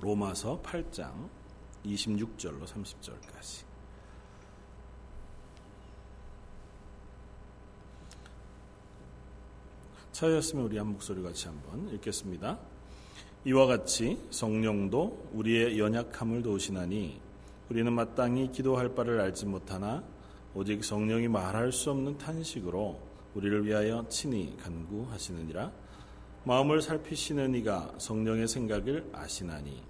로마서 8장 26절로 30절까지. 차였으면 우리 한 목소리 같이 한번 읽겠습니다. 이와 같이 성령도 우리의 연약함을 도우시나니 우리는 마땅히 기도할 바를 알지 못하나 오직 성령이 말할 수 없는 탄식으로 우리를 위하여 친히 간구하시느니라 마음을 살피시는 이가 성령의 생각을 아시나니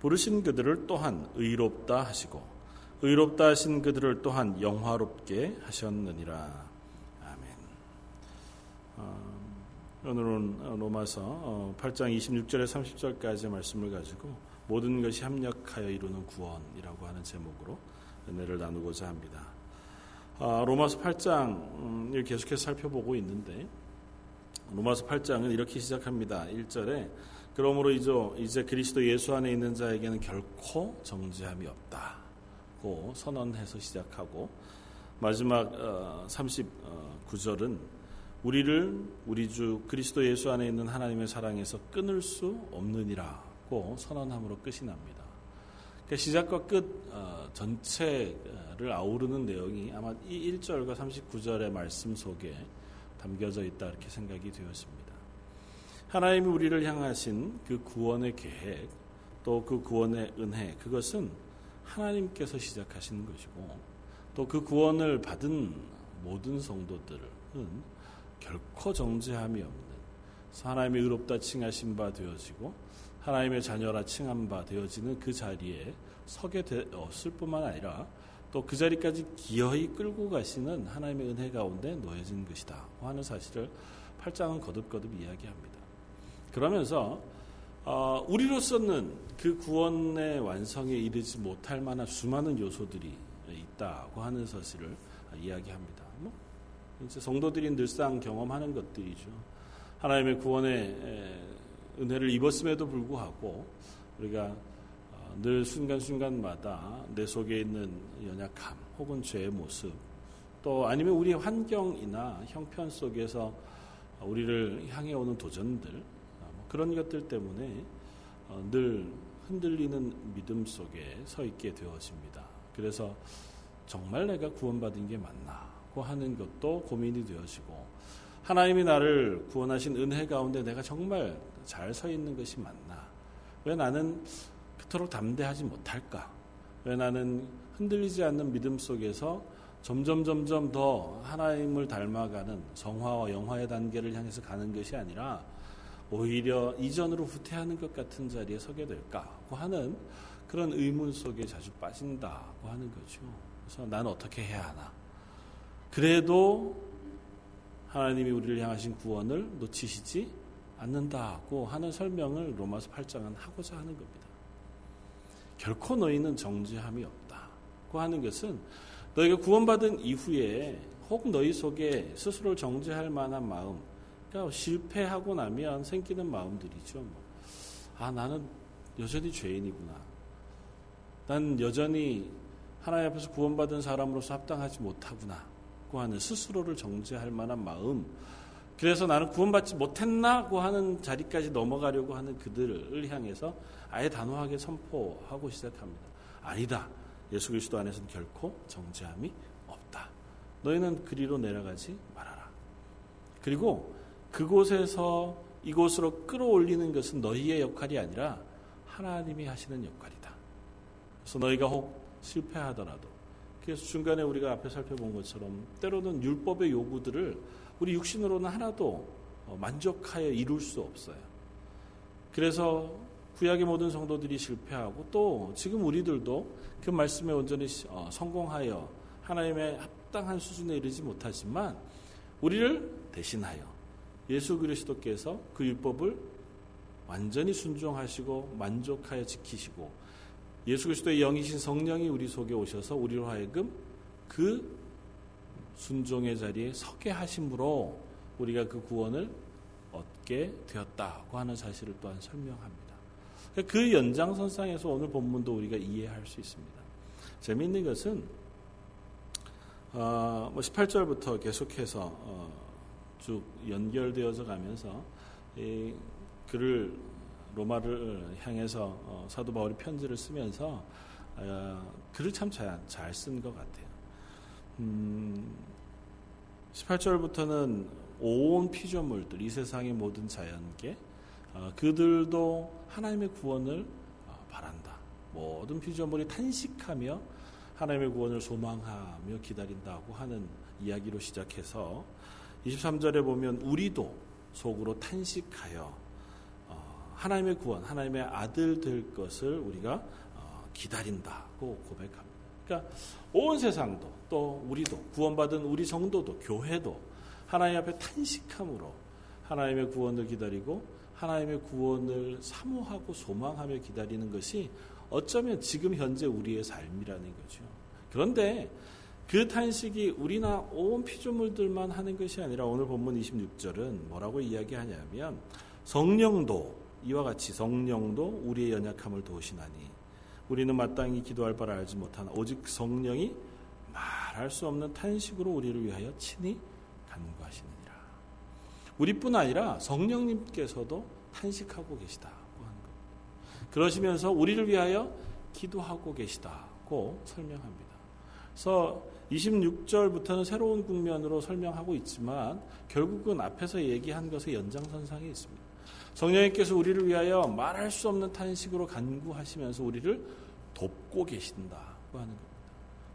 부르신 그들을 또한 의롭다 하시고 의롭다 하신 그들을 또한 영화롭게 하셨느니라. 아멘. 어, 오늘은 로마서 8장 어, 26절에 30절까지 말씀을 가지고 모든 것이 합력하여 이루는 구원이라고 하는 제목으로 은혜를 나누고자 합니다. 아, 로마서 8장을 계속해서 살펴보고 있는데 로마서 8장은 이렇게 시작합니다. 1절에 그러므로 이제 그리스도 예수 안에 있는 자에게는 결코 정죄함이 없다고 선언해서 시작하고 마지막 39절은 어, 우리를 우리 주 그리스도 예수 안에 있는 하나님의 사랑에서 끊을 수 없느니라고 선언함으로 끝이 납니다. 그러니까 시작과 끝 어, 전체를 아우르는 내용이 아마 이 1절과 39절의 말씀 속에 담겨져 있다 이렇게 생각이 되었습니다. 하나님이 우리를 향하신 그 구원의 계획 또 그 구원의 은혜 그것은 하나님께서 시작하신 것이고 또 그 구원을 받은 모든 성도들은 결코 정죄함이 없는 하나님의 의롭다 칭하신 바 되어지고 하나님의 자녀라 칭한 바 되어지는 그 자리에 서게 되었을 뿐만 아니라 또 그 자리까지 기어이 끌고 가시는 하나님의 은혜 가운데 놓여진 것이다 하는 사실을 8장은 거듭거듭 이야기합니다. 그러면서 어, 우리로서는 그 구원의 완성에 이르지 못할 만한 수많은 요소들이 있다고 하는 사실을 이야기합니다. 뭐, 이제 성도들이 늘상 경험하는 것들이죠. 하나님의 구원의 은혜를 입었음에도 불구하고 우리가 어, 늘 순간순간마다 내 속에 있는 연약함 혹은 죄의 모습 또 아니면 우리의 환경이나 형편 속에서 우리를 향해 오는 도전들 그런 것들 때문에 어, 늘 흔들리는 믿음 속에 서 있게 되어집니다. 그래서 정말 내가 구원받은 게 맞나고 하는 것도 고민이 되어지고 하나님이 나를 구원하신 은혜 가운데 내가 정말 잘 서 있는 것이 맞나? 왜 나는 그토록 담대하지 못할까? 왜 나는 흔들리지 않는 믿음 속에서 점점 점점 더 하나님을 닮아가는 성화와 영화의 단계를 향해서 가는 것이 아니라 오히려 이전으로 후퇴하는 것 같은 자리에 서게 될까고 하는 그런 의문 속에 자주 빠진다고 하는 거죠. 그래서 난 어떻게 해야 하나? 그래도 하나님이 우리를 향하신 구원을 놓치시지 않는다고 하는 설명을 로마서 8장은 하고자 하는 겁니다. 결코 너희는 정죄함이 없다고 하는 것은 너희가 구원받은 이후에 혹 너희 속에 스스로를 정죄할 만한 마음, 그러니까 실패하고 나면 생기는 마음들이죠. 뭐. 아, 나는 여전히 죄인이구나. 난 여전히 하나님 앞에서 구원받은 사람으로서 합당하지 못하구나. 고 하는 스스로를 정죄할 만한 마음. 그래서 나는 구원받지 못했나 고 하는 자리까지 넘어가려고 하는 그들을 향해서 아예 단호하게 선포하고 시작합니다. 아니다. 예수 그리스도 안에서는 결코 정죄함이 없다. 너희는 그리로 내려가지 말아라. 그리고 그곳에서 이곳으로 끌어올리는 것은 너희의 역할이 아니라 하나님이 하시는 역할이다. 그래서 너희가 혹 실패하더라도 그래서 중간에 우리가 앞에 살펴본 것처럼 때로는 율법의 요구들을 우리 육신으로는 하나도 어, 만족하여 이룰 수 없어요. 그래서 구약의 모든 성도들이 실패하고 또 지금 우리들도 그 말씀에 온전히 어, 성공하여 하나님의 합당한 수준에 이르지 못하지만 우리를 대신하여 예수 그리스도께서 그 율법을 완전히 순종하시고 만족하여 지키시고 예수 그리스도의 영이신 성령이 우리 속에 오셔서 우리로 하여금 그 순종의 자리에 서게 하심으로 우리가 그 구원을 얻게 되었다고 하는 사실을 또한 설명합니다. 그 연장선상에서 오늘 본문도 우리가 이해할 수 있습니다. 재미있는 것은 어, 뭐 18절부터 계속해서 어, 쭉 연결되어서 가면서 이 글을 로마를 향해서 어, 사도 바울이 편지를 쓰면서 어, 글을 참 잘 쓴 것 같아요. 음, 18절부터는 온 피조물들, 이 세상의 모든 자연계, 어, 그들도 하나님의 구원을 어, 바란다. 모든 피조물이 탄식하며 하나님의 구원을 소망하며 기다린다고 하는 이야기로 시작해서 23절에 보면 우리도 속으로 탄식하여 어, 하나님의 구원, 하나님의 아들 될 것을 우리가 어, 기다린다고 고백합니다. 그러니까 온 세상도 또 우리도 구원받은 우리 성도도 교회도 하나님 앞에 탄식함으로 하나님의 구원을 기다리고 하나님의 구원을 사모하고 소망하며 기다리는 것이 어쩌면 지금 현재 우리의 삶이라는 거죠. 그런데 그 탄식이 우리나 온 피조물들만 하는 것이 아니라 오늘 본문 26절은 뭐라고 이야기하냐면 성령도 이와 같이 성령도 우리의 연약함을 도우시나니 우리는 마땅히 기도할 바를 알지 못하나 오직 성령이 말할 수 없는 탄식으로 우리를 위하여 친히 간구하시느니라. 우리뿐 아니라 성령님께서도 탄식하고 계시다고 하는 것. 그러시면서 우리를 위하여 기도하고 계시다고 설명합니다. 그래서 26절부터는 새로운 국면으로 설명하고 있지만 결국은 앞에서 얘기한 것의 연장선상에 있습니다. 성령님께서 우리를 위하여 말할 수 없는 탄식으로 간구하시면서 우리를 돕고 계신다고 하는 겁니다.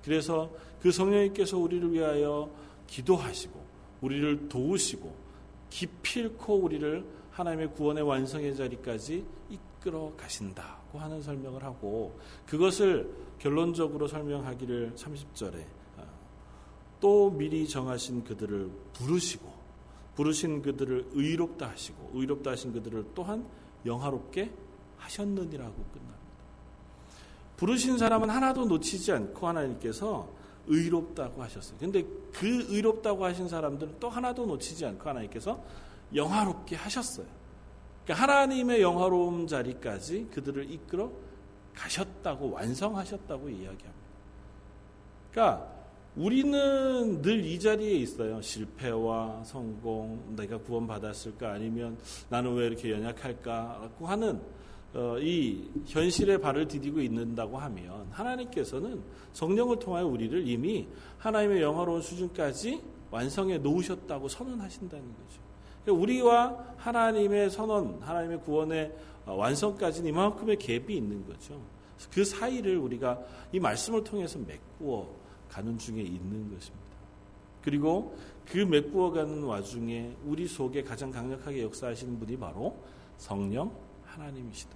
그래서 그 성령님께서 우리를 위하여 기도하시고 우리를 도우시고 기필코 우리를 하나님의 구원의 완성의 자리까지 이끌어 가신다고 하는 설명을 하고 그것을 결론적으로 설명하기를 30절에 어, 또 미리 정하신 그들을 부르시고 부르신 그들을 의롭다 하시고 의롭다 하신 그들을 또한 영화롭게 하셨느니라고 끝납니다. 부르신 사람은 하나도 놓치지 않고 하나님께서 의롭다고 하셨어요. 근데 그 의롭다고 하신 사람들은 또 하나도 놓치지 않고 하나님께서 영화롭게 하셨어요. 그러니까 하나님의 영화로움 자리까지 그들을 이끌어 가셨다고 완성하셨다고 이야기합니다. 그러니까 우리는 늘 이 자리에 있어요. 실패와 성공, 내가 구원받았을까 아니면 나는 왜 이렇게 연약할까라고 하는 어, 이 현실에 발을 디디고 있는다고 하면 하나님께서는 성령을 통하여 우리를 이미 하나님의 영화로운 수준까지 완성해 놓으셨다고 선언하신다는 거죠. 그러니까 우리와 하나님의 선언, 하나님의 구원의 어, 완성까지는 이만큼의 갭이 있는 거죠. 그 사이를 우리가 이 말씀을 통해서 메꾸어 가는 중에 있는 것입니다. 그리고 그 메꾸어 가는 와중에 우리 속에 가장 강력하게 역사하시는 분이 바로 성령 하나님이시다.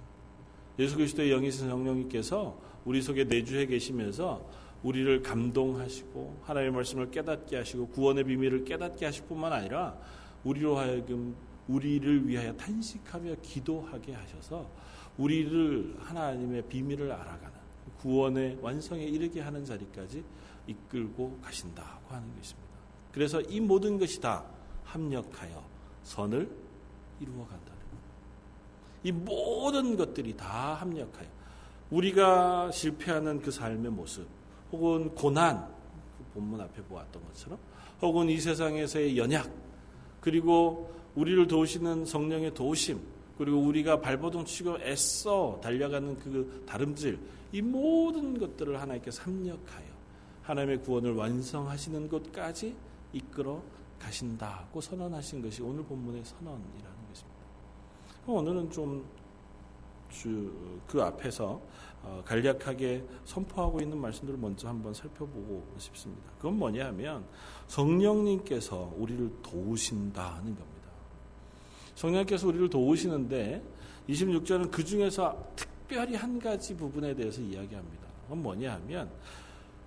예수 그리스도의 영이신 성령님께서 우리 속에 내주해 계시면서 우리를 감동하시고 하나님의 말씀을 깨닫게 하시고 구원의 비밀을 깨닫게 하실 뿐만 아니라 우리로 하여금 우리를 위하여 탄식하며 기도하게 하셔서 우리를 하나님의 비밀을 알아가는 구원의 완성에 이르게 하는 자리까지 이끌고 가신다고 하는 것입니다. 그래서 이 모든 것이 다 합력하여 선을 이루어 간다는 이 모든 것들이 다 합력하여 우리가 실패하는 그 삶의 모습 혹은 고난 그 본문 앞에 보았던 것처럼 혹은 이 세상에서의 연약 그리고 우리를 도우시는 성령의 도우심, 그리고 우리가 발버둥 치고 애써 달려가는 그 다름질, 이 모든 것들을 하나님께 합력하여 하나님의 구원을 완성하시는 것까지 이끌어 가신다고 선언하신 것이 오늘 본문의 선언이라는 것입니다. 오늘은 좀 그 앞에서 어, 간략하게 선포하고 있는 말씀들을 먼저 한번 살펴보고 싶습니다. 그건 뭐냐 하면 성령님께서 우리를 도우신다는 겁니다. 성령께서 우리를 도우시는데 26절은 그 중에서 특 별히 한 가지 부분에 대해서 이야기합니다. 그건 뭐냐 하면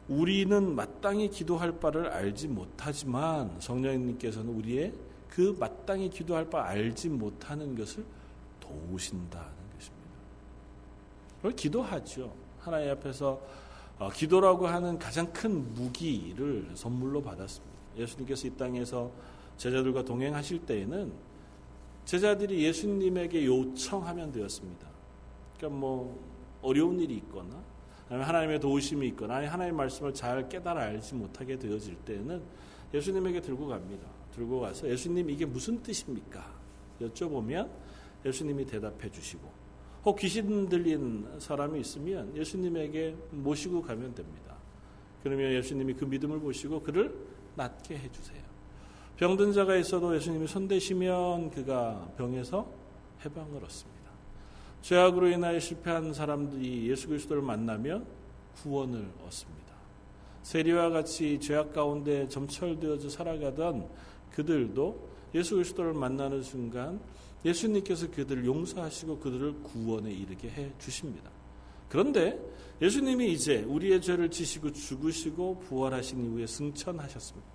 우리는 마땅히 기도할 바를 알지 못하지만 성령님께서는 우리의 그 마땅히 기도할 바 알지 못하는 것을 도우신다는 것입니다. 그걸 기도하죠. 하나님 앞에서 어, 기도라고 하는 가장 큰 무기를 선물로 받았습니다. 예수님께서 이 땅에서 제자들과 동행하실 때에는 제자들이 예수님에게 요청하면 되었습니다. 그러니까 뭐 어려운 일이 있거나 아니면 하나님의 도우심이 있거나 아니 하나님의 말씀을 잘 깨달아 알지 못하게 되어질 때는 예수님에게 들고 갑니다. 들고 가서 예수님 이게 무슨 뜻입니까? 여쭤보면 예수님이 대답해 주시고 혹 귀신 들린 사람이 있으면 예수님에게 모시고 가면 됩니다. 그러면 예수님이 그 믿음을 보시고 그를 낫게 해 주세요. 병든 자가 있어도 예수님이 손대시면 그가 병에서 해방을 얻습니다. 죄악으로 인하여 실패한 사람들이 예수 그리스도를 만나면 구원을 얻습니다. 세리와 같이 죄악 가운데 점철되어져 살아가던 그들도 예수 그리스도를 만나는 순간 예수님께서 그들을 용서하시고 그들을 구원에 이르게 해 주십니다. 그런데 예수님이 이제 우리의 죄를 지시고 죽으시고 부활하신 이후에 승천하셨습니다.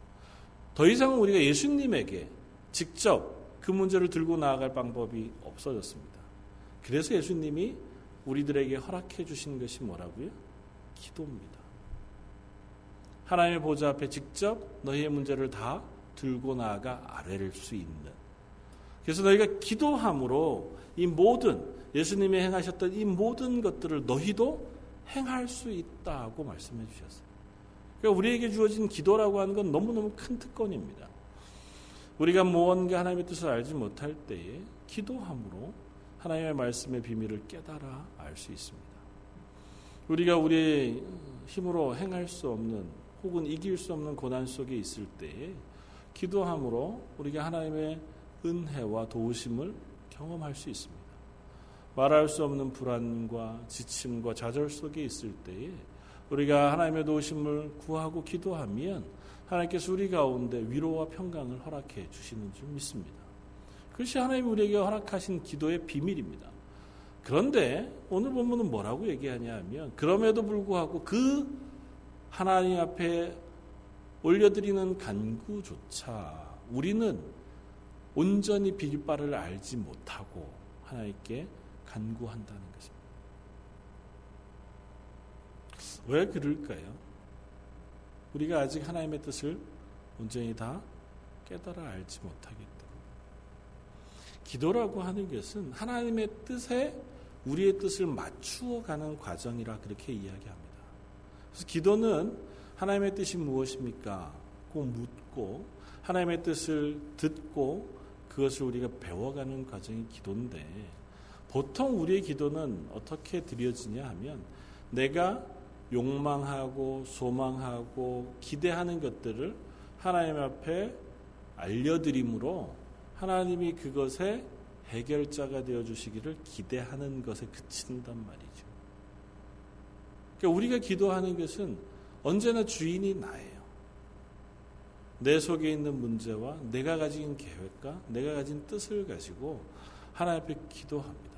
더 이상 우리가 예수님에게 직접 그 문제를 들고 나아갈 방법이 없어졌습니다. 그래서 예수님이 우리들에게 허락해 주신 것이 뭐라고요? 기도입니다. 하나님의 보좌 앞에 직접 너희의 문제를 다 들고 나아가 아뢰를 수 있는. 그래서 너희가 기도함으로 이 모든 예수님이 행하셨던 이 모든 것들을 너희도 행할 수 있다고 말씀해 주셨어요. 그러니까 우리에게 주어진 기도라고 하는 건 너무너무 큰 특권입니다. 우리가 무언가 하나님의 뜻을 알지 못할 때에 기도함으로 하나님의 말씀의 비밀을 깨달아 알 수 있습니다. 우리가 우리의 힘으로 행할 수 없는 혹은 이길 수 없는 고난 속에 있을 때에 기도함으로 우리가 하나님의 은혜와 도우심을 경험할 수 있습니다. 말할 수 없는 불안과 지침과 좌절 속에 있을 때에 우리가 하나님의 도우심을 구하고 기도하면 하나님께서 우리 가운데 위로와 평강을 허락해 주시는 줄 믿습니다. 그것이 하나님 우리에게 허락하신 기도의 비밀입니다. 그런데 오늘 본문은 뭐라고 얘기하냐 하면 그럼에도 불구하고 그 하나님 앞에 올려드리는 간구조차 우리는 온전히 빌 바를 알지 못하고 하나님께 간구한다는 것입니다. 왜 그럴까요? 우리가 아직 하나님의 뜻을 온전히 다 깨달아 알지 못하기. 기도라고 하는 것은 하나님의 뜻에 우리의 뜻을 맞추어 가는 과정이라 그렇게 이야기합니다. 그래서 기도는 하나님의 뜻이 무엇입니까? 꼭 묻고 하나님의 뜻을 듣고 그것을 우리가 배워가는 과정이 기도인데 보통 우리의 기도는 어떻게 드려지냐 하면 내가 욕망하고 소망하고 기대하는 것들을 하나님 앞에 알려드림으로 하나님이 그것의 해결자가 되어 주시기를 기대하는 것에 그친단 말이죠. 그러니까 우리가 기도하는 것은 언제나 주인이 나예요. 내 속에 있는 문제와 내가 가진 계획과 내가 가진 뜻을 가지고 하나님 앞에 기도합니다.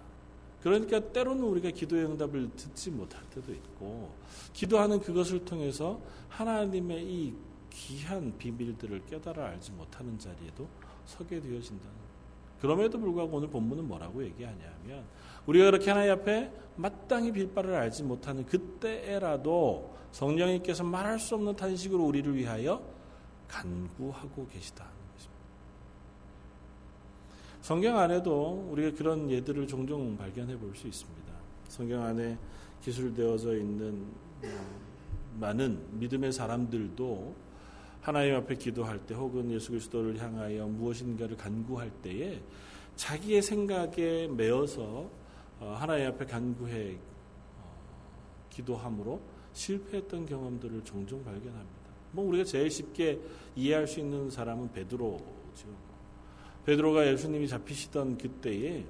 그러니까 때로는 우리가 기도의 응답을 듣지 못할 때도 있고 기도하는 그것을 통해서 하나님의 이 귀한 비밀들을 깨달아 알지 못하는 자리에도 서게 되어진다는 그럼에도 불구하고 오늘 본문은 뭐라고 얘기하냐면 우리가 그렇게 하나님 앞에 마땅히 빌바를 알지 못하는 그때에라도 성령님께서 말할 수 없는 탄식으로 우리를 위하여 간구하고 계시다. 성경 안에도 우리가 그런 예들을 종종 발견해 볼 수 있습니다. 성경 안에 기술되어져 있는 어, 많은 믿음의 사람들도 하나님 앞에 기도할 때 혹은 예수 그리스도를 향하여 무엇인가를 간구할 때에 자기의 생각에 매어서 어, 하나님 앞에 간구해 어, 기도함으로 실패했던 경험들을 종종 발견합니다. 뭐 우리가 제일 쉽게 이해할 수 있는 사람은 베드로죠. 베드로가 예수님이 잡히시던 그때에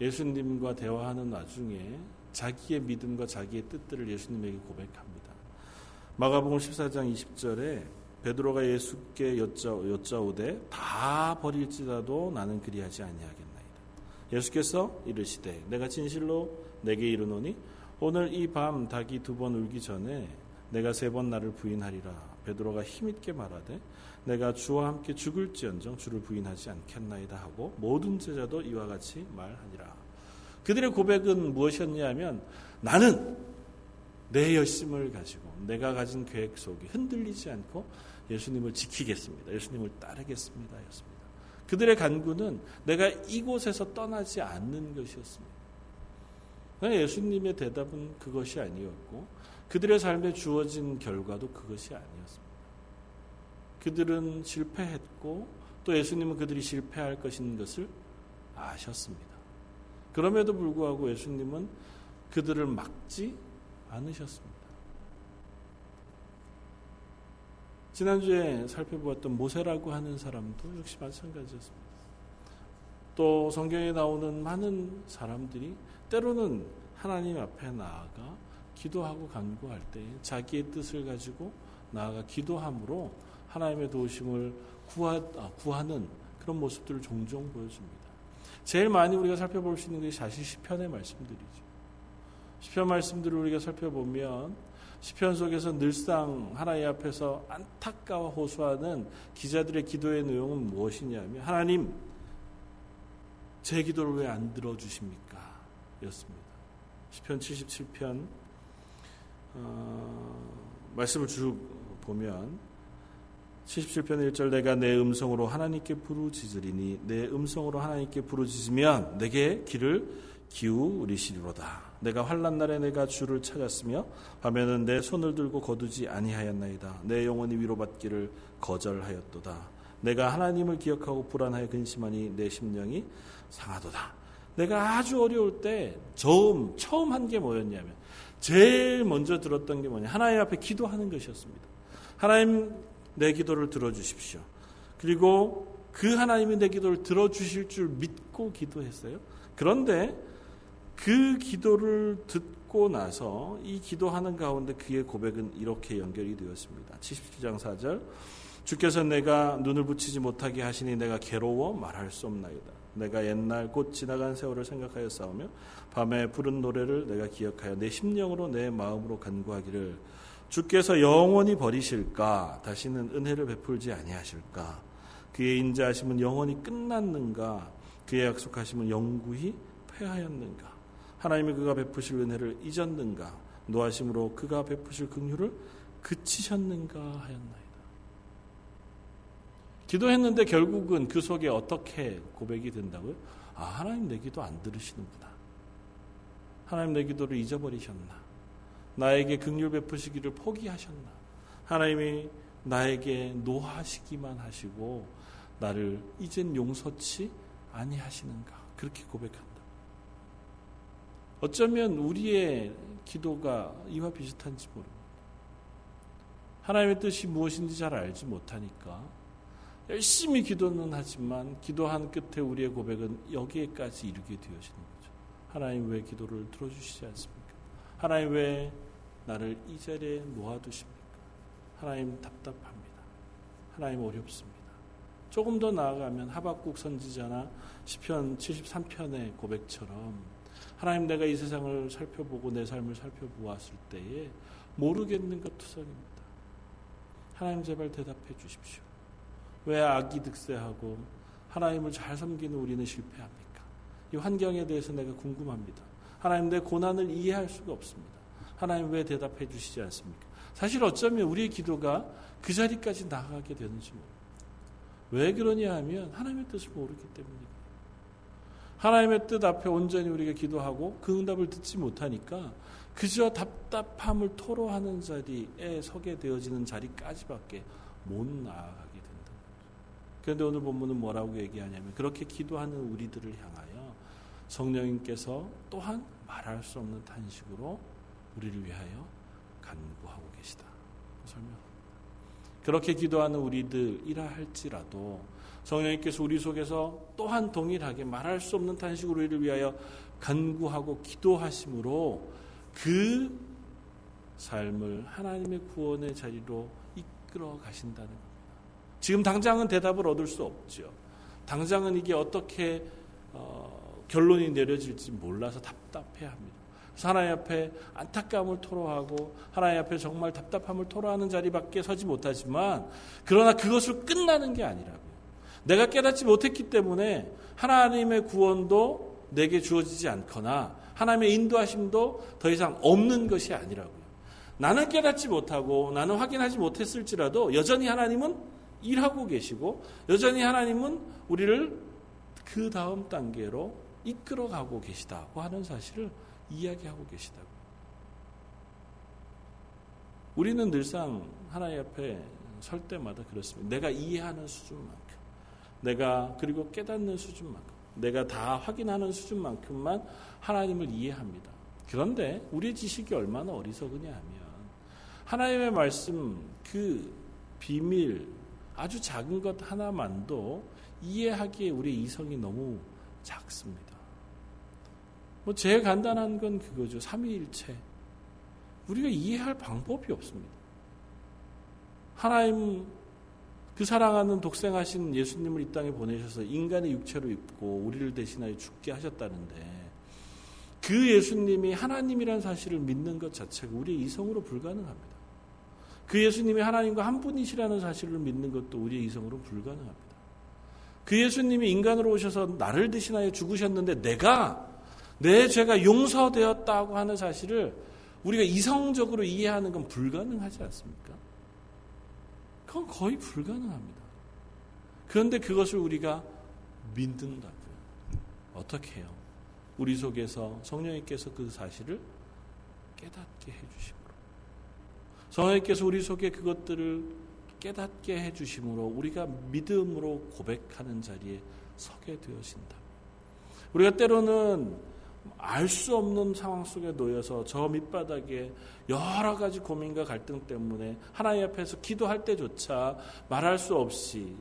예수님과 대화하는 와중에 자기의 믿음과 자기의 뜻들을 예수님에게 고백합니다. 마가복음 14장 20절에 베드로가 예수께 여짜, 여짜오되 다 버릴지라도 나는 그리하지 아니하겠나이다. 예수께서 이르시되 내가 진실로 내게 이르노니 오늘 이 밤 닭이 두 번 울기 전에 내가 세 번 나를 부인하리라. 베드로가 힘있게 말하되 내가 주와 함께 죽을지언정 주를 부인하지 않겠나이다 하고 모든 제자도 이와 같이 말하니라. 그들의 고백은 무엇이었냐면 나는 내 열심을 가지고 내가 가진 계획 속에 흔들리지 않고 예수님을 지키겠습니다. 예수님을 따르겠습니다. 였습니다. 그들의 간구는 내가 이곳에서 떠나지 않는 것이었습니다. 예수님의 대답은 그것이 아니었고 그들의 삶에 주어진 결과도 그것이 아니었습니다. 그들은 실패했고 또 예수님은 그들이 실패할 것인 것을 아셨습니다. 그럼에도 불구하고 예수님은 그들을 막지 않으셨습니다. 지난주에 살펴보았던 모세라고 하는 사람도 역시 마찬가지였습니다. 또 성경에 나오는 많은 사람들이 때로는 하나님 앞에 나아가 기도하고 간구할 때 자기의 뜻을 가지고 나아가 기도함으로 하나님의 도우심을 구하, 아, 구하는 그런 모습들을 종종 보여줍니다. 제일 많이 우리가 살펴볼 수 있는 것이 사실 시편의 말씀들이죠. 시편 말씀들을 우리가 살펴보면 시편 속에서 늘상 하나님 앞에서 안타까워 호소하는 기자들의 기도의 내용은 무엇이냐면 하나님 제 기도를 왜 안 들어 주십니까? 였습니다. 시편 77편 어, 말씀을 쭉 보면 77편 1절 내가 내 음성으로 하나님께 부르짖으리니 내 음성으로 하나님께 부르짖으면 내게 길을 기울이시리로다. 내가 환란 날에 내가 주를 찾았으며 밤에는 내 손을 들고 거두지 아니하였나이다. 내 영혼이 위로받기를 거절하였도다. 내가 하나님을 기억하고 불안하여 근심하니 내 심령이 상하도다. 내가 아주 어려울 때 처음 처음 한 게 뭐였냐면 제일 먼저 들었던 게 뭐냐 하나님 앞에 기도하는 것이었습니다. 하나님 내 기도를 들어주십시오. 그리고 그 하나님이 내 기도를 들어주실 줄 믿고 기도했어요. 그런데 그 기도를 듣고 나서 이 기도하는 가운데 그의 고백은 이렇게 연결이 되었습니다. 77장 4절. 주께서 내가 눈을 붙이지 못하게 하시니 내가 괴로워 말할 수 없나이다. 내가 옛날 곧 지나간 세월을 생각하여 싸우며 밤에 부른 노래를 내가 기억하여 내 심령으로 내 마음으로 간구하기를 주께서 영원히 버리실까? 다시는 은혜를 베풀지 아니하실까? 그의 인자하심은 영원히 끝났는가? 그의 약속하심은 영구히 패하였는가 하나님이 그가 베푸실 은혜를 잊었는가 노하심으로 그가 베푸실 긍휼을 그치셨는가 하였나이다. 기도했는데 결국은 그 속에 어떻게 고백이 된다고요? 아, 하나님 내 기도 안 들으시는구나. 하나님 내 기도를 잊어버리셨나? 나에게 긍휼 베푸시기를 포기하셨나? 하나님이 나에게 노하시기만 하시고 나를 이젠 용서치 아니하시는가? 그렇게 고백한다. 어쩌면 우리의 기도가 이와 비슷한지 모릅니다. 하나님의 뜻이 무엇인지 잘 알지 못하니까 열심히 기도는 하지만 기도한 끝에 우리의 고백은 여기에까지 이르게 되어지는 거죠. 하나님 왜 기도를 들어주시지 않습니까? 하나님 왜 나를 이 자리에 놓아두십니까? 하나님 답답합니다. 하나님 어렵습니다. 조금 더 나아가면 하박국 선지자나 시편 73편의 고백처럼 하나님 내가 이 세상을 살펴보고 내 삶을 살펴보았을 때에 모르겠는 것 투성입니다. 하나님 제발 대답해 주십시오. 왜 악이 득세하고 하나님을 잘 섬기는 우리는 실패합니까? 이 환경에 대해서 내가 궁금합니다. 하나님 내 고난을 이해할 수가 없습니다. 하나님 왜 대답해 주시지 않습니까? 사실 어쩌면 우리의 기도가 그 자리까지 나가게 되는지 모릅니다. 왜 그러냐 하면 하나님의 뜻을 모르기 때문입니다. 하나님의 뜻 앞에 온전히 우리가 기도하고 그 응답을 듣지 못하니까 그저 답답함을 토로하는 자리에 서게 되어지는 자리까지밖에 못 나아가게 된다. 그런데 오늘 본문은 뭐라고 얘기하냐면 그렇게 기도하는 우리들을 향하여 성령님께서 또한 말할 수 없는 탄식으로 우리를 위하여 간구하고 계시다. 설명. 그렇게 기도하는 우리들이라 할지라도 성령님께서 우리 속에서 또한 동일하게 말할 수 없는 탄식으로 우리를 위하여 간구하고 기도하심으로 그 삶을 하나님의 구원의 자리로 이끌어 가신다는 겁니다. 지금 당장은 대답을 얻을 수 없죠. 당장은 이게 어떻게 어, 결론이 내려질지 몰라서 답답해 합니다. 하나님 앞에 안타까움을 토로하고 하나님 앞에 정말 답답함을 토로하는 자리밖에 서지 못하지만 그러나 그것을 끝나는 게 아니라고요. 내가 깨닫지 못했기 때문에 하나님의 구원도 내게 주어지지 않거나 하나님의 인도하심도 더 이상 없는 것이 아니라고요. 나는 깨닫지 못하고 나는 확인하지 못했을지라도 여전히 하나님은 일하고 계시고 여전히 하나님은 우리를 그 다음 단계로 이끌어 가고 계시다고 하는 사실을 이야기하고 계시다고. 우리는 늘상 하나님 앞에 설 때마다 그렇습니다. 내가 이해하는 수준만큼, 내가 그리고 깨닫는 수준만큼, 내가 다 확인하는 수준만큼만 하나님을 이해합니다. 그런데 우리의 지식이 얼마나 어리석으냐 하면 하나님의 말씀 그 비밀 아주 작은 것 하나만도 이해하기에 우리 이성이 너무 작습니다. 뭐 제일 간단한 건 그거죠. 삼위일체. 우리가 이해할 방법이 없습니다. 하나님 그 사랑하는 독생하신 예수님을 이 땅에 보내셔서 인간의 육체로 입고 우리를 대신하여 죽게 하셨다는데 그 예수님이 하나님이라는 사실을 믿는 것 자체가 우리의 이성으로 불가능합니다. 그 예수님이 하나님과 한 분이시라는 사실을 믿는 것도 우리의 이성으로 불가능합니다. 그 예수님이 인간으로 오셔서 나를 대신하여 죽으셨는데 내가 내 죄가 용서되었다고 하는 사실을 우리가 이성적으로 이해하는 건 불가능하지 않습니까? 그건 거의 불가능합니다. 그런데 그것을 우리가 믿는다고요. 어떻게 해요? 우리 속에서 성령님께서 그 사실을 깨닫게 해주심으로. 성령님께서 우리 속에 그것들을 깨닫게 해주심으로 우리가 믿음으로 고백하는 자리에 서게 되어진다. 우리가 때로는 알 수 없는 상황 속에 놓여서 저 밑바닥에 여러 가지 고민과 갈등 때문에 하나님 앞에서 기도할 때조차 말할 수 없이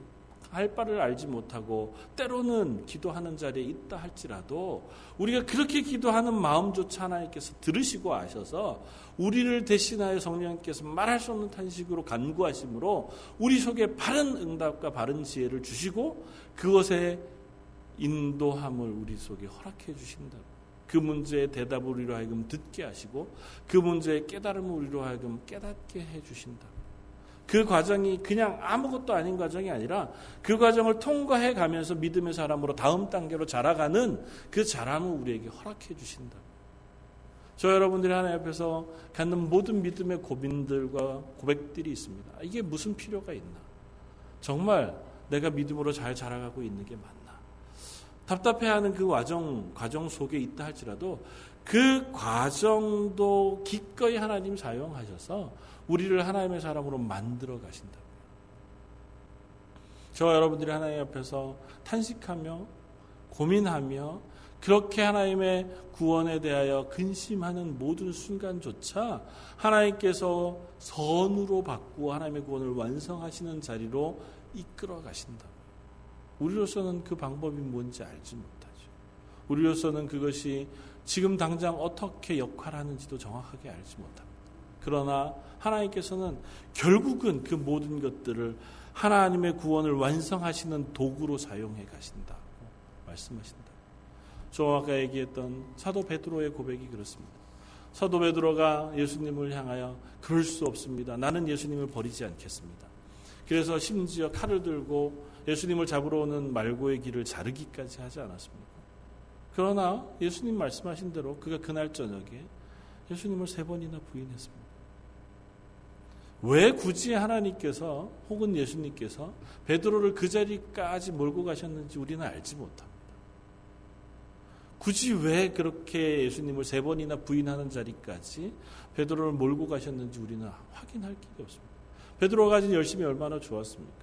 할 바를 알지 못하고 때로는 기도하는 자리에 있다 할지라도 우리가 그렇게 기도하는 마음조차 하나님께서 들으시고 아셔서 우리를 대신하여 성령님께서 말할 수 없는 탄식으로 간구하심으로 우리 속에 바른 응답과 바른 지혜를 주시고 그것에 인도함을 우리 속에 허락해 주신다고. 그 문제의 대답을 우리로 하여금 듣게 하시고 그 문제의 깨달음을 우리로 하여금 깨닫게 해 주신다. 그 과정이 그냥 아무것도 아닌 과정이 아니라 그 과정을 통과해 가면서 믿음의 사람으로 다음 단계로 자라가는 그 자람을 우리에게 허락해 주신다. 저 여러분들이 하나님 앞에서 갖는 모든 믿음의 고민들과 고백들이 있습니다. 이게 무슨 필요가 있나? 정말 내가 믿음으로 잘 자라가고 있는 게 맞나? 답답해하는 그 과정 과정 속에 있다 할지라도 그 과정도 기꺼이 하나님 사용하셔서 우리를 하나님의 사람으로 만들어 가신다. 저 여러분들이 하나님 앞에서 탄식하며 고민하며 그렇게 하나님의 구원에 대하여 근심하는 모든 순간조차 하나님께서 선으로 바꾸어 하나님의 구원을 완성하시는 자리로 이끌어 가신다. 우리로서는 그 방법이 뭔지 알지 못하죠. 우리로서는 그것이 지금 당장 어떻게 역할하는지도 정확하게 알지 못합니다. 그러나 하나님께서는 결국은 그 모든 것들을 하나님의 구원을 완성하시는 도구로 사용해 가신다고 말씀하신다. 저 아까 얘기했던 사도 베드로의 고백이 그렇습니다. 사도 베드로가 예수님을 향하여 그럴 수 없습니다. 나는 예수님을 버리지 않겠습니다. 그래서 심지어 칼을 들고 예수님을 잡으러 오는 말고의 길을 자르기까지 하지 않았습니까? 그러나 예수님 말씀하신 대로 그가 그날 저녁에 예수님을 세 번이나 부인했습니다. 왜 굳이 하나님께서 혹은 예수님께서 베드로를 그 자리까지 몰고 가셨는지 우리는 알지 못합니다. 굳이 왜 그렇게 예수님을 세 번이나 부인하는 자리까지 베드로를 몰고 가셨는지 우리는 확인할 길이 없습니다. 베드로가 가진 열심이 얼마나 좋았습니까?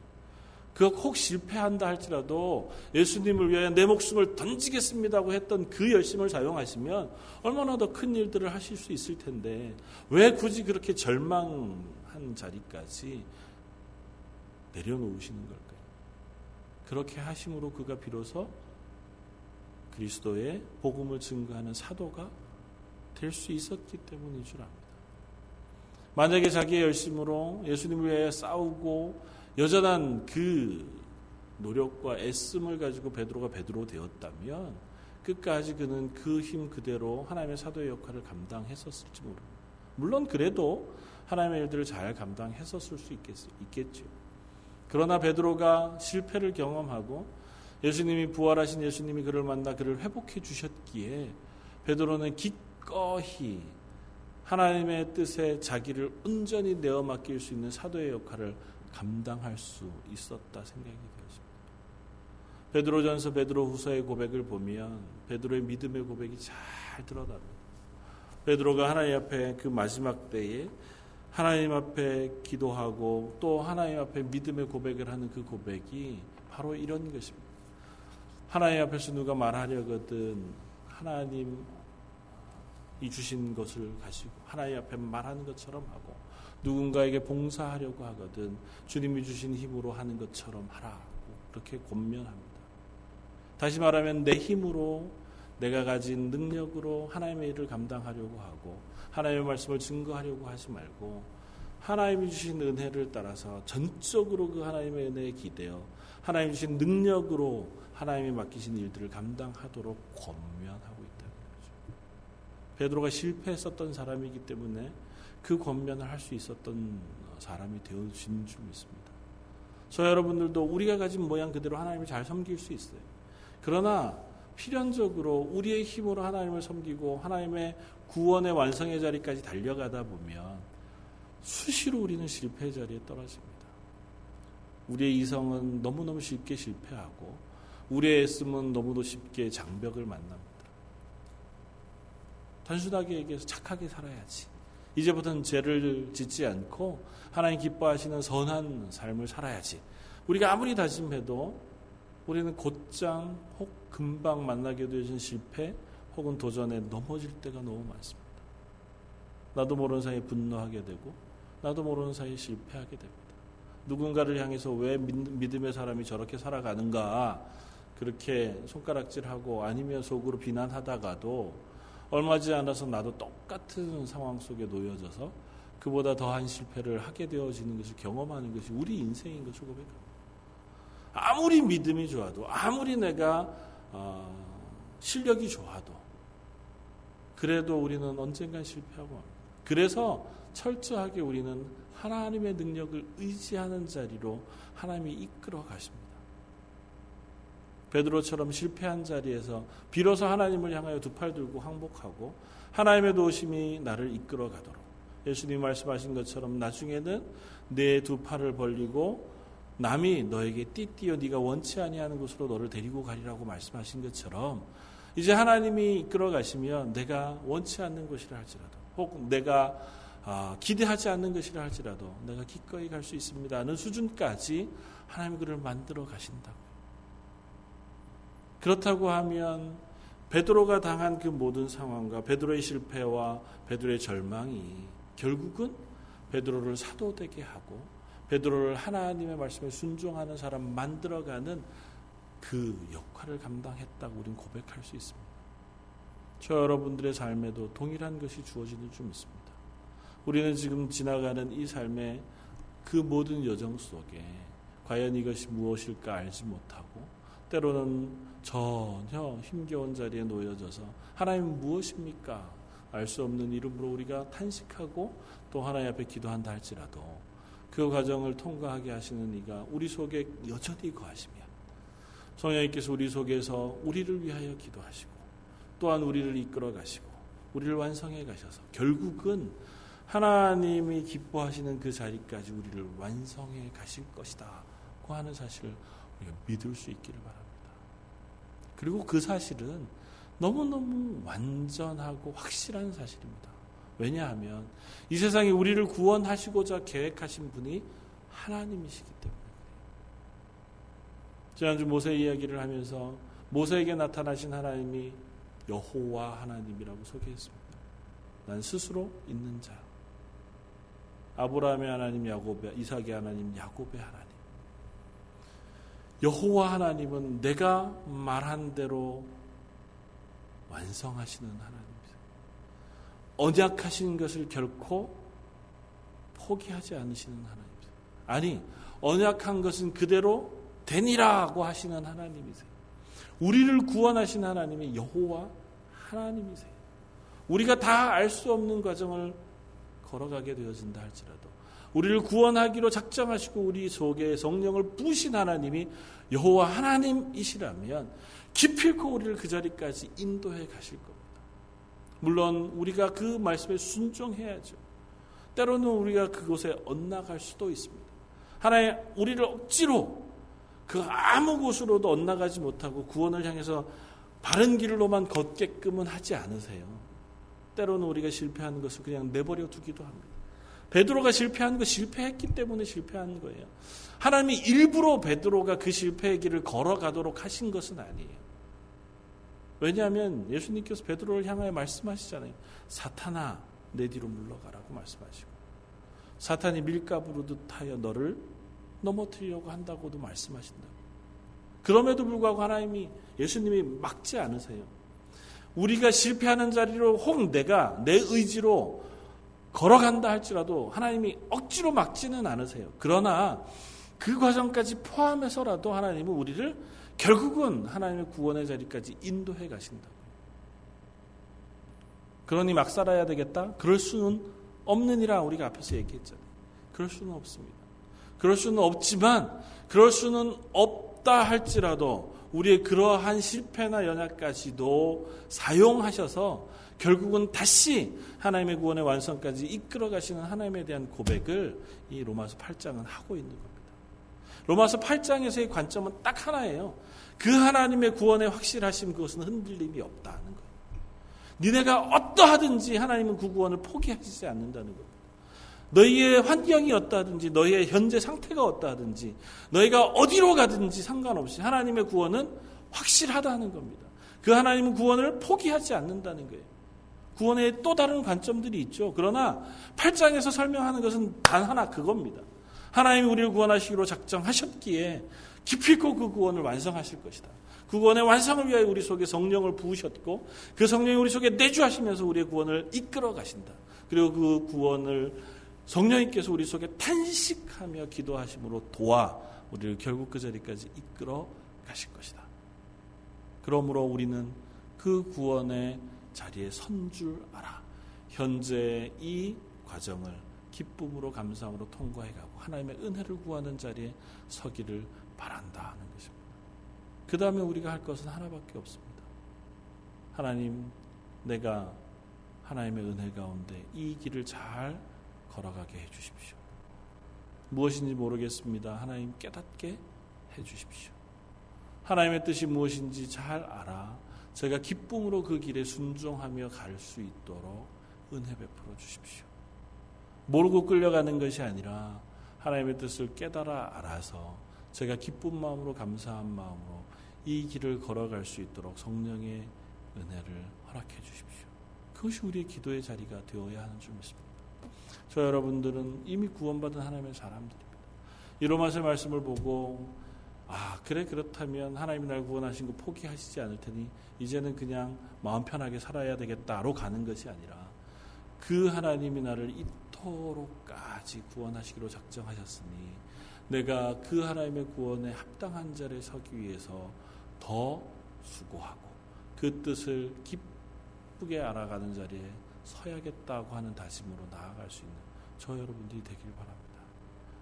그가 혹 실패한다 할지라도 예수님을 위하여 내 목숨을 던지겠습니다고 했던 그 열심을 사용하시면 얼마나 더 큰 일들을 하실 수 있을 텐데 왜 굳이 그렇게 절망한 자리까지 내려놓으시는 걸까요? 그렇게 하심으로 그가 비로소 그리스도의 복음을 증거하는 사도가 될 수 있었기 때문인 줄 압니다. 만약에 자기의 열심으로 예수님을 위해 싸우고 여전한 그 노력과 애씀을 가지고 베드로가 베드로 되었다면 끝까지 그는 그 힘 그대로 하나님의 사도의 역할을 감당했었을지 모릅니다. 물론 그래도 하나님의 일들을 잘 감당했었을 수 있겠, 있겠죠. 그러나 베드로가 실패를 경험하고 예수님이 부활하신 예수님이 그를 만나 그를 회복해 주셨기에 베드로는 기꺼이 하나님의 뜻에 자기를 온전히 내어 맡길 수 있는 사도의 역할을 감당할 수 있었다 생각이 되었습니다. 베드로전서 베드로후서의 고백을 보면 베드로의 믿음의 고백이 잘 드러납니다. 베드로가 하나님 앞에 그 마지막 때에 하나님 앞에 기도하고 또 하나님 앞에 믿음의 고백을 하는 그 고백이 바로 이런 것입니다. 하나님 앞에서 누가 말하려거든 하나님이 주신 것을 가지고 하나님 앞에 말하는 것처럼 하고 누군가에게 봉사하려고 하거든 주님이 주신 힘으로 하는 것처럼 하라고 그렇게 권면합니다. 다시 말하면 내 힘으로 내가 가진 능력으로 하나님의 일을 감당하려고 하고 하나님의 말씀을 증거하려고 하지 말고 하나님이 주신 은혜를 따라서 전적으로 그 하나님의 은혜에 기대어 하나님 주신 능력으로 하나님이 맡기신 일들을 감당하도록 권면하고 있다는 거죠. 베드로가 실패했었던 사람이기 때문에 그 권면을 할 수 있었던 사람이 되어진 줄 믿습니다. 저 여러분들도 우리가 가진 모양 그대로 하나님을 잘 섬길 수 있어요. 그러나 필연적으로 우리의 힘으로 하나님을 섬기고 하나님의 구원의 완성의 자리까지 달려가다 보면 수시로 우리는 실패 자리에 떨어집니다. 우리의 이성은 너무너무 쉽게 실패하고 우리의 애씀은 너무도 쉽게 장벽을 만납니다. 단순하게 얘기해서 착하게 살아야지. 이제부터는 죄를 짓지 않고 하나님 기뻐하시는 선한 삶을 살아야지. 우리가 아무리 다짐해도 우리는 곧장 혹 금방 만나게 되어진 실패 혹은 도전에 넘어질 때가 너무 많습니다. 나도 모르는 사이에 분노하게 되고 나도 모르는 사이에 실패하게 됩니다. 누군가를 향해서 왜 믿음의 사람이 저렇게 살아가는가 그렇게 손가락질하고 아니면 속으로 비난하다가도 얼마 지 않아서 나도 똑같은 상황 속에 놓여져서 그보다 더한 실패를 하게 되어지는 것을 경험하는 것이 우리 인생인 것을 고백합니다. 아무리 믿음이 좋아도 아무리 내가 어, 실력이 좋아도 그래도 우리는 언젠간 실패하고 합니다. 그래서 철저하게 우리는 하나님의 능력을 의지하는 자리로 하나님이 이끌어 가십니다. 베드로처럼 실패한 자리에서 비로소 하나님을 향하여 두 팔 들고 항복하고 하나님의 도우심이 나를 이끌어 가도록 예수님 말씀하신 것처럼 나중에는 내 두 팔을 벌리고 남이 너에게 띠띠어 네가 원치 아니하는 곳으로 너를 데리고 가리라고 말씀하신 것처럼 이제 하나님이 이끌어 가시면 내가 원치 않는 곳이라 할지라도 혹 내가 아, 기대하지 않는 것이라 할지라도 내가 기꺼이 갈 수 있습니다 하는 수준까지 하나님이 그를 만들어 가신다고. 그렇다고 하면 베드로가 당한 그 모든 상황과 베드로의 실패와 베드로의 절망이 결국은 베드로를 사도되게 하고 베드로를 하나님의 말씀에 순종하는 사람 만들어가는 그 역할을 감당했다고 우리는 고백할 수 있습니다. 저 여러분들의 삶에도 동일한 것이 주어지는 줄 믿습니다. 우리는 지금 지나가는 이 삶의 그 모든 여정 속에 과연 이것이 무엇일까 알지 못하고 때로는 전혀 힘겨운 자리에 놓여져서 하나님 무엇입니까? 알 수 없는 이름으로 우리가 탄식하고 또 하나님 앞에 기도한다 할지라도 그 과정을 통과하게 하시는 이가 우리 속에 여전히 거하시며 성령님께서 우리 속에서 우리를 위하여 기도하시고 또한 우리를 이끌어 가시고 우리를 완성해 가셔서 결국은 하나님이 기뻐하시는 그 자리까지 우리를 완성해 가실 것이다. 고 하는 사실을 우리가 믿을 수 있기를 바랍니다. 그리고 그 사실은 너무너무 완전하고 확실한 사실입니다. 왜냐하면 이 세상에 우리를 구원하시고자 계획하신 분이 하나님이시기 때문에 지난주 모세 이야기를 하면서 모세에게 나타나신 하나님이 여호와 하나님이라고 소개했습니다. 난 스스로 있는 자. 아브라함의 하나님, 야곱의 이삭의 하나님, 야곱의 하나님. 여호와 하나님은 내가 말한 대로 완성하시는 하나님입니다. 언약하신 것을 결코 포기하지 않으시는 하나님이세요. 아니, 언약한 것은 그대로 되니라고 하시는 하나님이세요. 우리를 구원하신 하나님이 여호와 하나님이세요. 우리가 다 알 수 없는 과정을 걸어가게 되어진다 할지라도 우리를 구원하기로 작정하시고 우리 속에 성령을 부신 하나님이 여호와 하나님이시라면 기필코 우리를 그 자리까지 인도해 가실 겁니다. 물론 우리가 그 말씀에 순종해야죠. 때로는 우리가 그곳에 엇나갈 수도 있습니다. 하나님 우리를 억지로 그 아무 곳으로도 엇나가지 못하고 구원을 향해서 바른 길로만 걷게끔은 하지 않으세요. 때로는 우리가 실패하는 것을 그냥 내버려 두기도 합니다. 베드로가 실패한 거 실패했기 때문에 실패한 거예요. 하나님이 일부러 베드로가 그 실패의 길을 걸어가도록 하신 것은 아니에요. 왜냐하면 예수님께서 베드로를 향하여 말씀하시잖아요. 사탄아 내 뒤로 물러가라고 말씀하시고 사탄이 밀가부르듯 하여 너를 넘어뜨리려고 한다고도 말씀하신다. 그럼에도 불구하고 하나님이 예수님이 막지 않으세요. 우리가 실패하는 자리로 혹 내가 내 의지로 걸어간다 할지라도 하나님이 억지로 막지는 않으세요. 그러나 그 과정까지 포함해서라도 하나님은 우리를 결국은 하나님의 구원의 자리까지 인도해 가신다. 그러니 막 살아야 되겠다? 그럴 수는 없느니라 우리가 앞에서 얘기했잖아요. 그럴 수는 없습니다. 그럴 수는 없지만 그럴 수는 없다 할지라도 우리의 그러한 실패나 연약까지도 사용하셔서 결국은 다시 하나님의 구원의 완성까지 이끌어 가시는 하나님에 대한 고백을 이 로마서 8장은 하고 있는 겁니다. 로마서 8장에서의 관점은 딱 하나예요. 그 하나님의 구원의 확실하심 그것은 흔들림이 없다는 거예요. 니네가 어떠하든지 하나님은 그 구원을 포기하시지 않는다는 거예요. 너희의 환경이 어떠하든지 너희의 현재 상태가 어떠하든지 너희가 어디로 가든지 상관없이 하나님의 구원은 확실하다는 겁니다. 그 하나님은 구원을 포기하지 않는다는 거예요. 구원에 또 다른 관점들이 있죠. 그러나 8장에서 설명하는 것은 단 하나 그겁니다. 하나님이 우리를 구원하시기로 작정하셨기에 기필코 그 구원을 완성하실 것이다. 그 구원의 완성을 위하여 우리 속에 성령을 부으셨고 그 성령이 우리 속에 내주하시면서 우리의 구원을 이끌어 가신다. 그리고 그 구원을 성령님께서 우리 속에 탄식하며 기도하심으로 도와 우리를 결국 그 자리까지 이끌어 가실 것이다. 그러므로 우리는 그 구원의 자리에 선 줄 알아. 현재 이 과정을 기쁨으로 감사함으로 통과해 가고 하나님의 은혜를 구하는 자리에 서기를 바란다 하는 것입니다. 그 다음에 우리가 할 것은 하나밖에 없습니다. 하나님, 내가 하나님의 은혜 가운데 이 길을 잘 걸어가게 해 주십시오. 무엇인지 모르겠습니다. 하나님 깨닫게 해 주십시오. 하나님의 뜻이 무엇인지 잘 알아 제가 기쁨으로 그 길에 순종하며 갈 수 있도록 은혜 베풀어 주십시오. 모르고 끌려가는 것이 아니라 하나님의 뜻을 깨달아 알아서 제가 기쁜 마음으로 감사한 마음으로 이 길을 걸어갈 수 있도록 성령의 은혜를 허락해 주십시오. 그것이 우리의 기도의 자리가 되어야 하는 줄 믿습니다. 저 여러분들은 이미 구원받은 하나님의 사람들입니다. 이 로마서 말씀을 보고 아 그래 그렇다면 하나님이 날 구원하신 거 포기하시지 않을 테니 이제는 그냥 마음 편하게 살아야 되겠다로 가는 것이 아니라 그 하나님이 나를 이토록까지 구원하시기로 작정하셨으니 내가 그 하나님의 구원에 합당한 자리에 서기 위해서 더 수고하고 그 뜻을 기쁘게 알아가는 자리에 서야겠다고 하는 다짐으로 나아갈 수 있는 저 여러분들이 되길 바랍니다.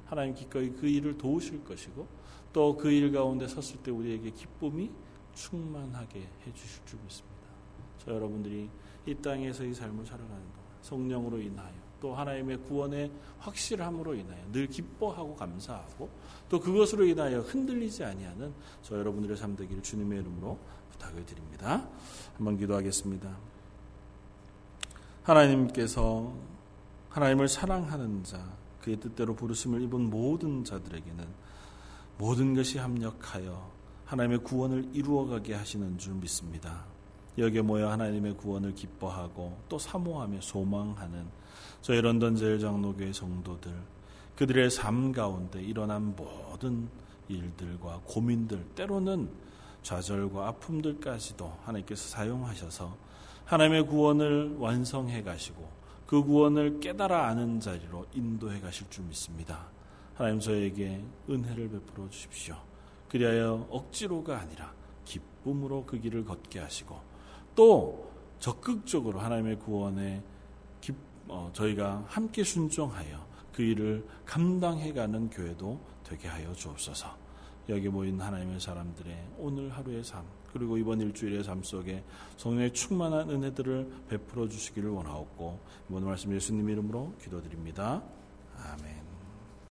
하나님 기꺼이 그 일을 도우실 것이고 또 그 일 가운데 섰을 때 우리에게 기쁨이 충만하게 해 주실 줄 믿습니다. 저 여러분들이 이 땅에서 이 삶을 살아가는 동안 성령으로 인하여 또 하나님의 구원의 확실함으로 인하여 늘 기뻐하고 감사하고 또 그것으로 인하여 흔들리지 아니하는 저 여러분들의 삶 되기를 주님의 이름으로 부탁을 드립니다. 한번 기도하겠습니다. 하나님께서 하나님을 사랑하는 자, 그의 뜻대로 부르심을 입은 모든 자들에게는 모든 것이 합력하여 하나님의 구원을 이루어가게 하시는 줄 믿습니다. 여기에 모여 하나님의 구원을 기뻐하고 또 사모하며 소망하는 저희 런던 제일장로교회 성도들 그들의 삶 가운데 일어난 모든 일들과 고민들 때로는 좌절과 아픔들까지도 하나님께서 사용하셔서 하나님의 구원을 완성해 가시고 그 구원을 깨달아 아는 자리로 인도해 가실 줄 믿습니다. 하나님 저에게 은혜를 베풀어 주십시오. 그리하여 억지로가 아니라 기쁨으로 그 길을 걷게 하시고 또 적극적으로 하나님의 구원에 기, 어, 저희가 함께 순종하여 그 일을 감당해가는 교회도 되게 하여 주옵소서. 여기 모인 하나님의 사람들의 오늘 하루의 삶 그리고 이번 일주일의 삶 속에 성령의 충만한 은혜들을 베풀어 주시기를 원하옵고 이번 말씀 예수님 이름으로 기도드립니다. 아멘.